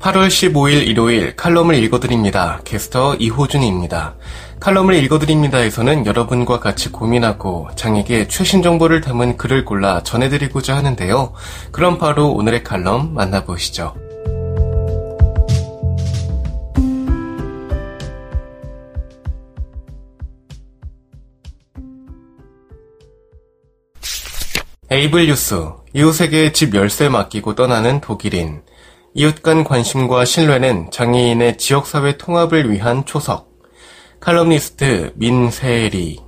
8월 15일 일요일 칼럼을 읽어드립니다. 캐스터 이호준입니다. 칼럼을 읽어드립니다에서는 여러분과 같이 고민하고 장에게 최신 정보를 담은 글을 골라 전해드리고자 하는데요. 그럼 바로 오늘의 칼럼 만나보시죠. 에이블 뉴스, 이웃에게 집 열쇠 맡기고 떠나는 독일인, 이웃 간 관심과 신뢰는 장애인의 지역사회 통합을 위한 초석, 칼럼니스트 민세리.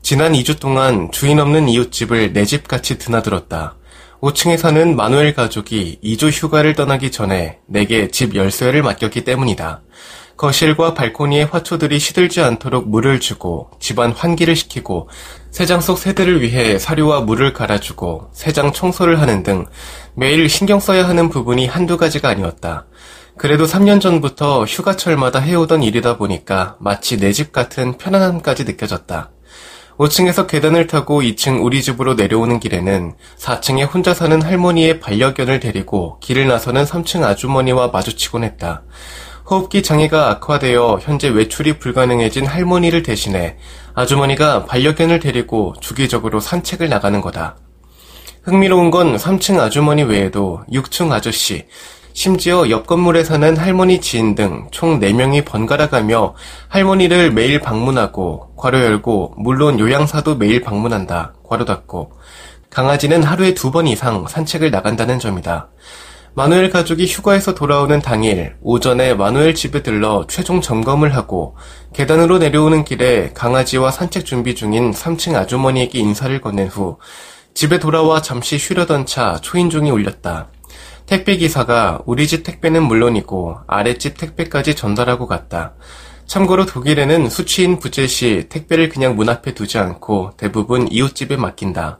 지난 2주 동안 주인 없는 이웃집을 내 집 같이 드나들었다. 5층에 사는 마누엘 가족이 2주 휴가를 떠나기 전에 내게 집 열쇠를 맡겼기 때문이다. 거실과 발코니의 화초들이 시들지 않도록 물을 주고 집안 환기를 시키고 새장 속 새들을 위해 사료와 물을 갈아주고 새장 청소를 하는 등 매일 신경 써야 하는 부분이 한두 가지가 아니었다. 그래도 3년 전부터 휴가철마다 해오던 일이다 보니까 마치 내 집 같은 편안함까지 느껴졌다. 5층에서 계단을 타고 2층 우리 집으로 내려오는 길에는 4층에 혼자 사는 할머니의 반려견을 데리고 길을 나서는 3층 아주머니와 마주치곤 했다. 호흡기 장애가 악화되어 현재 외출이 불가능해진 할머니를 대신해 아주머니가 반려견을 데리고 주기적으로 산책을 나가는 거다. 흥미로운 건 3층 아주머니 외에도 6층 아저씨, 심지어 옆 건물에 사는 할머니 지인 등 총 4명이 번갈아 가며 할머니를 매일 방문하고 괄호 열고 물론 요양사도 매일 방문한다. 괄호 닫고 강아지는 하루에 두 번 이상 산책을 나간다는 점이다. 마누엘 가족이 휴가에서 돌아오는 당일 오전에 마누엘 집에 들러 최종 점검을 하고 계단으로 내려오는 길에 강아지와 산책 준비 중인 3층 아주머니에게 인사를 건넨 후 집에 돌아와 잠시 쉬려던 차 초인종이 울렸다. 택배기사가 우리 집 택배는 물론이고 아랫집 택배까지 전달하고 갔다. 참고로 독일에는 수취인 부재 시 택배를 그냥 문 앞에 두지 않고 대부분 이웃집에 맡긴다.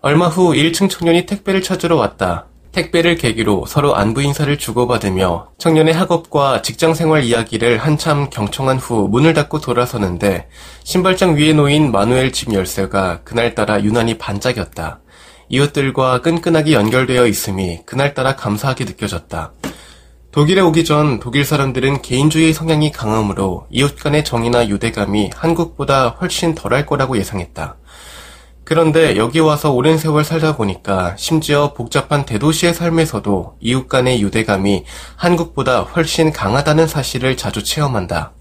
얼마 후 1층 청년이 택배를 찾으러 왔다. 택배를 계기로 서로 안부 인사를 주고받으며 청년의 학업과 직장 생활 이야기를 한참 경청한 후 문을 닫고 돌아서는데 신발장 위에 놓인 마누엘 집 열쇠가 그날따라 유난히 반짝였다. 이웃들과 끈끈하게 연결되어 있음이 그날따라 감사하게 느껴졌다. 독일에 오기 전 독일 사람들은 개인주의 성향이 강하므로 이웃 간의 정이나 유대감이 한국보다 훨씬 덜할 거라고 예상했다. 그런데 여기 와서 오랜 세월 살다 보니까 심지어 복잡한 대도시의 삶에서도 이웃 간의 유대감이 한국보다 훨씬 강하다는 사실을 자주 체험한다.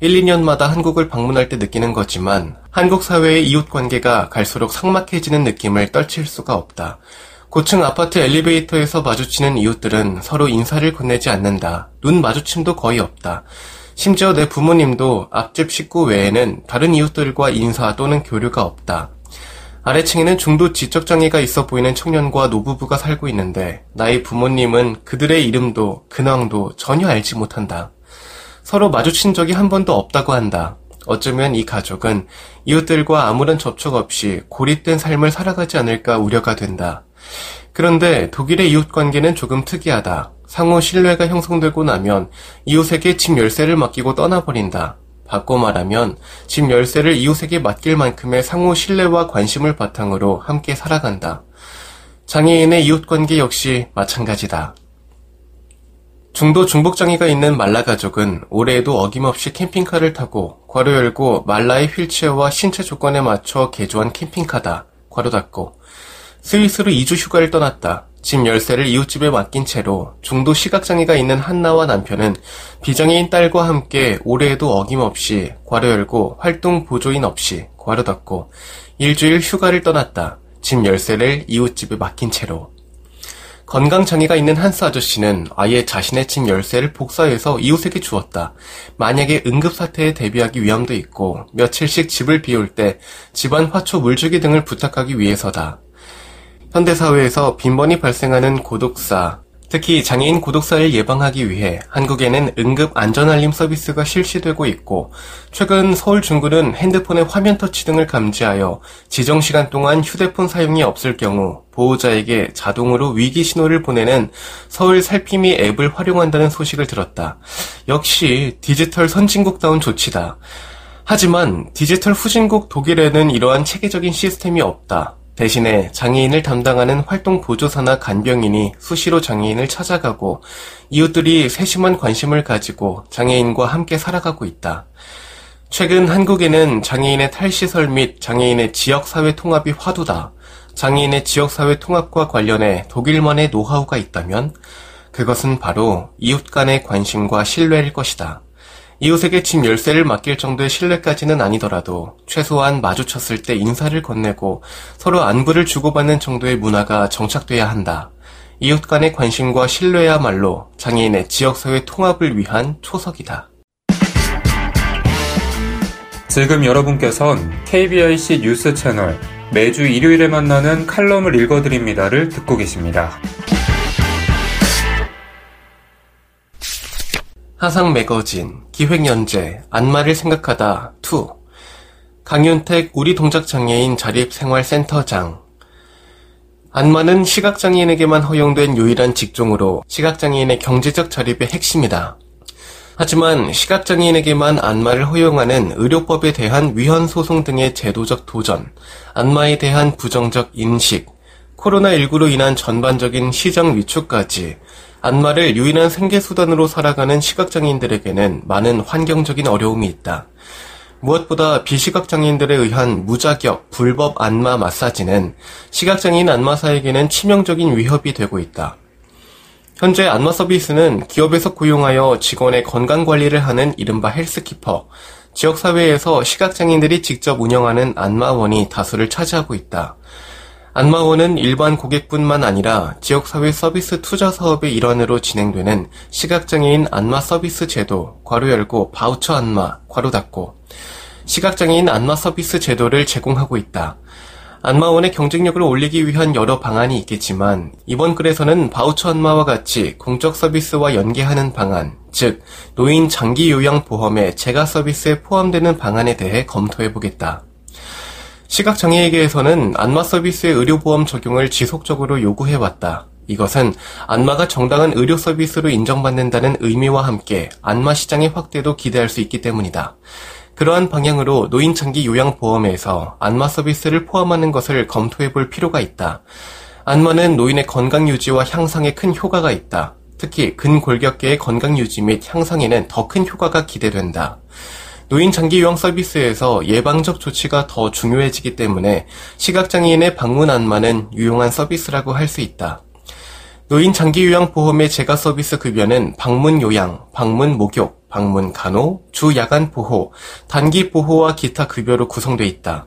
1, 2년마다 한국을 방문할 때 느끼는 거지만 한국 사회의 이웃 관계가 갈수록 삭막해지는 느낌을 떨칠 수가 없다. 고층 아파트 엘리베이터에서 마주치는 이웃들은 서로 인사를 건네지 않는다. 눈 마주침도 거의 없다. 심지어 내 부모님도 앞집 식구 외에는 다른 이웃들과 인사 또는 교류가 없다. 아래층에는 중도 지적장애가 있어 보이는 청년과 노부부가 살고 있는데 나의 부모님은 그들의 이름도 근황도 전혀 알지 못한다. 서로 마주친 적이 한 번도 없다고 한다. 어쩌면 이 가족은 이웃들과 아무런 접촉 없이 고립된 삶을 살아가지 않을까 우려가 된다. 그런데 독일의 이웃 관계는 조금 특이하다. 상호 신뢰가 형성되고 나면 이웃에게 집 열쇠를 맡기고 떠나버린다. 바꿔 말하면 집 열쇠를 이웃에게 맡길 만큼의 상호 신뢰와 관심을 바탕으로 함께 살아간다. 장애인의 이웃 관계 역시 마찬가지다. 중도 중복장애가 있는 말라 가족은 올해에도 어김없이 캠핑카를 타고 괄호 열고 말라의 휠체어와 신체 조건에 맞춰 개조한 캠핑카다. 괄호 닫고 스위스로 2주 휴가를 떠났다. 집 열쇠를 이웃집에 맡긴 채로 중도 시각장애가 있는 한나와 남편은 비장애인 딸과 함께 올해에도 어김없이 괄호 열고 활동 보조인 없이 괄호 닫고 일주일 휴가를 떠났다. 집 열쇠를 이웃집에 맡긴 채로. 건강장애가 있는 한스 아저씨는 아예 자신의 집 열쇠를 복사해서 이웃에게 주었다. 만약에 응급사태에 대비하기 위함도 있고 며칠씩 집을 비울 때 집안 화초 물주기 등을 부탁하기 위해서다. 현대사회에서 빈번히 발생하는 고독사, 특히 장애인 고독사를 예방하기 위해 한국에는 응급 안전알림 서비스가 실시되고 있고 최근 서울 중구는 핸드폰의 화면 터치 등을 감지하여 지정 시간 동안 휴대폰 사용이 없을 경우 보호자에게 자동으로 위기 신호를 보내는 서울 살피미 앱을 활용한다는 소식을 들었다. 역시 디지털 선진국다운 조치다. 하지만 디지털 후진국 독일에는 이러한 체계적인 시스템이 없다. 대신에 장애인을 담당하는 활동 보조사나 간병인이 수시로 장애인을 찾아가고 이웃들이 세심한 관심을 가지고 장애인과 함께 살아가고 있다. 최근 한국에는 장애인의 탈시설 및 장애인의 지역사회 통합이 화두다. 장애인의 지역사회 통합과 관련해 독일만의 노하우가 있다면 그것은 바로 이웃 간의 관심과 신뢰일 것이다. 이웃에게 집 열쇠를 맡길 정도의 신뢰까지는 아니더라도 최소한 마주쳤을 때 인사를 건네고 서로 안부를 주고받는 정도의 문화가 정착돼야 한다. 이웃 간의 관심과 신뢰야말로 장애인의 지역사회 통합을 위한 초석이다. 지금 여러분께선 KBIC 뉴스 채널 매주 일요일에 만나는 칼럼을 읽어드립니다를 듣고 계십니다. 하상 매거진, 기획연재, 안마를 생각하다, two. 강윤택 우리 동작장애인 자립생활센터장. 안마는 시각장애인에게만 허용된 유일한 직종으로 시각장애인의 경제적 자립의 핵심이다. 하지만 시각장애인에게만 안마를 허용하는 의료법에 대한 위헌 소송 등의 제도적 도전, 안마에 대한 부정적 인식, 코로나19로 인한 전반적인 시장 위축까지 안마를 유일한 생계수단으로 살아가는 시각장애인들에게는 많은 환경적인 어려움이 있다. 무엇보다 비시각장애인들에 의한 무자격, 불법 안마 마사지는 시각장애인 안마사에게는 치명적인 위협이 되고 있다. 현재 안마 서비스는 기업에서 고용하여 직원의 건강 관리를 하는 이른바 헬스키퍼, 지역사회에서 시각장애인들이 직접 운영하는 안마원이 다수를 차지하고 있다. 안마원은 일반 고객뿐만 아니라 지역사회 서비스 투자 사업의 일환으로 진행되는 시각장애인 안마 서비스 제도, 괄호 열고 바우처 안마, 괄호 닫고, 시각장애인 안마 서비스 제도를 제공하고 있다. 안마원의 경쟁력을 올리기 위한 여러 방안이 있겠지만 이번 글에서는 바우처 안마와 같이 공적 서비스와 연계하는 방안, 즉 노인 장기 요양 보험의 재가 서비스에 포함되는 방안에 대해 검토해 보겠다. 시각장애에게에서는 안마 서비스의 의료보험 적용을 지속적으로 요구해왔다. 이것은 안마가 정당한 의료 서비스로 인정받는다는 의미와 함께 안마 시장의 확대도 기대할 수 있기 때문이다. 그러한 방향으로 노인 장기 요양보험에서 안마 서비스를 포함하는 것을 검토해 볼 필요가 있다. 안마는 노인의 건강 유지와 향상에 큰 효과가 있다. 특히 근골격계의 건강 유지 및 향상에는 더 큰 효과가 기대된다. 노인 장기 요양 서비스에서 예방적 조치가 더 중요해지기 때문에 시각장애인의 방문 안마는 유용한 서비스라고 할 수 있다. 노인 장기 요양 보험의 재가 서비스 급여는 방문 요양, 방문 목욕, 방문 간호, 주 야간 보호, 단기 보호와 기타 급여로 구성되어 있다.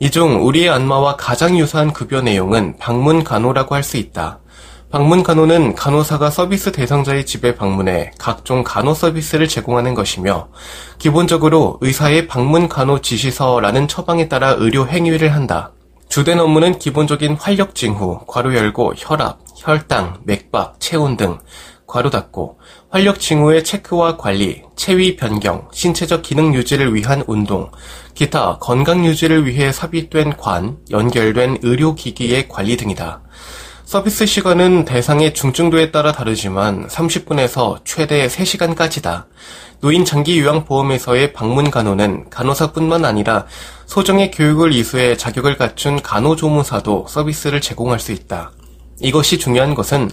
이 중 우리의 안마와 가장 유사한 급여 내용은 방문 간호라고 할 수 있다. 방문 간호는 간호사가 서비스 대상자의 집에 방문해 각종 간호 서비스를 제공하는 것이며 기본적으로 의사의 방문 간호 지시서라는 처방에 따라 의료 행위를 한다. 주된 업무는 기본적인 활력 징후, 괄호 열고 혈압, 혈당, 맥박, 체온 등 괄호 닫고 활력 징후의 체크와 관리, 체위 변경, 신체적 기능 유지를 위한 운동, 기타 건강 유지를 위해 삽입된 관, 연결된 의료기기의 관리 등이다. 서비스 시간은 대상의 중증도에 따라 다르지만 30분에서 최대 3시간까지다. 노인 장기 요양 보험에서의 방문 간호는 간호사뿐만 아니라 소정의 교육을 이수해 자격을 갖춘 간호조무사도 서비스를 제공할 수 있다. 이것이 중요한 것은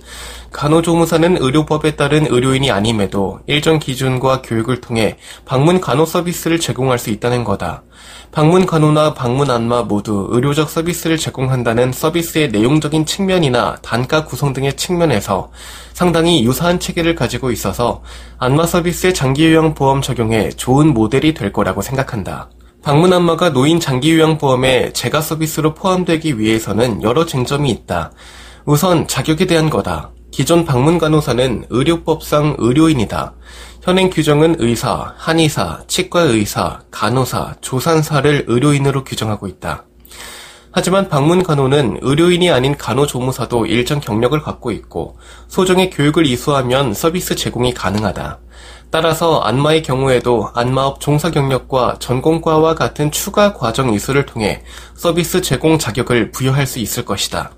간호조무사는 의료법에 따른 의료인이 아님에도 일정 기준과 교육을 통해 방문 간호 서비스를 제공할 수 있다는 거다. 방문 간호나 방문 안마 모두 의료적 서비스를 제공한다는 서비스의 내용적인 측면이나 단가 구성 등의 측면에서 상당히 유사한 체계를 가지고 있어서 안마 서비스의 장기요양 보험 적용에 좋은 모델이 될 거라고 생각한다. 방문 안마가 노인 장기요양 보험에 재가 서비스로 포함되기 위해서는 여러 쟁점이 있다. 우선 자격에 대한 거다. 기존 방문 간호사는 의료법상 의료인이다. 현행 규정은 의사, 한의사, 치과의사, 간호사, 조산사를 의료인으로 규정하고 있다. 하지만 방문 간호는 의료인이 아닌 간호조무사도 일정 경력을 갖고 있고 소정의 교육을 이수하면 서비스 제공이 가능하다. 따라서 안마의 경우에도 안마업 종사 경력과 전공과와 같은 추가 과정 이수를 통해 서비스 제공 자격을 부여할 수 있을 것이다.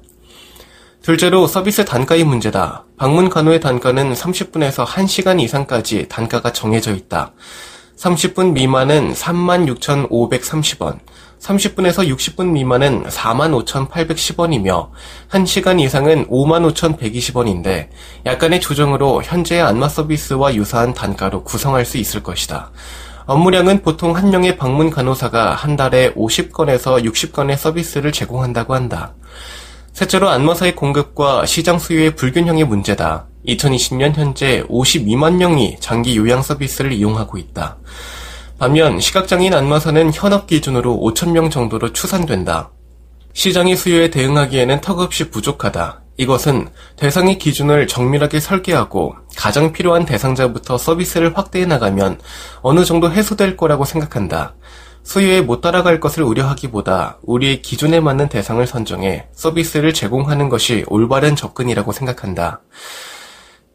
둘째로 서비스 단가의 문제다. 방문 간호의 단가는 30분에서 1시간 이상까지 단가가 정해져 있다. 30분 미만은 36,530원, 30분에서 60분 미만은 45,810원이며 1시간 이상은 55,120원인데 약간의 조정으로 현재의 안마 서비스와 유사한 단가로 구성할 수 있을 것이다. 업무량은 보통 한 명의 방문 간호사가 한 달에 50건에서 60건의 서비스를 제공한다고 한다. 셋째로 안마사의 공급과 시장 수요의 불균형의 문제다. 2020년 현재 52만 명이 장기 요양 서비스를 이용하고 있다. 반면 시각장애인 안마사는 현업 기준으로 5천 명 정도로 추산된다. 시장의 수요에 대응하기에는 턱없이 부족하다. 이것은 대상의 기준을 정밀하게 설계하고 가장 필요한 대상자부터 서비스를 확대해 나가면 어느 정도 해소될 거라고 생각한다. 수요에 못 따라갈 것을 우려하기보다 우리의 기준에 맞는 대상을 선정해 서비스를 제공하는 것이 올바른 접근이라고 생각한다.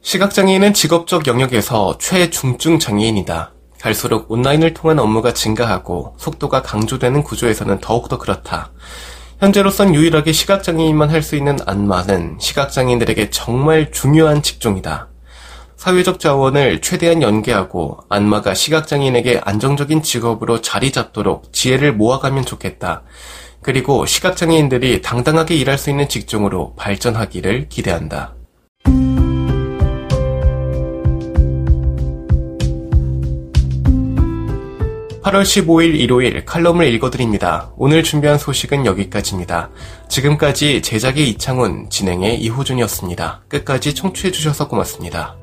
시각장애인은 직업적 영역에서 최중증 장애인이다. 갈수록 온라인을 통한 업무가 증가하고 속도가 강조되는 구조에서는 더욱더 그렇다. 현재로선 유일하게 시각장애인만 할 수 있는 안마는 시각장애인들에게 정말 중요한 직종이다. 사회적 자원을 최대한 연계하고 안마가 시각장애인에게 안정적인 직업으로 자리 잡도록 지혜를 모아가면 좋겠다. 그리고 시각장애인들이 당당하게 일할 수 있는 직종으로 발전하기를 기대한다. 8월 15일 일요일 칼럼을 읽어드립니다. 오늘 준비한 소식은 여기까지입니다. 지금까지 제작의 이창훈, 진행의 이호준이었습니다. 끝까지 청취해주셔서 고맙습니다.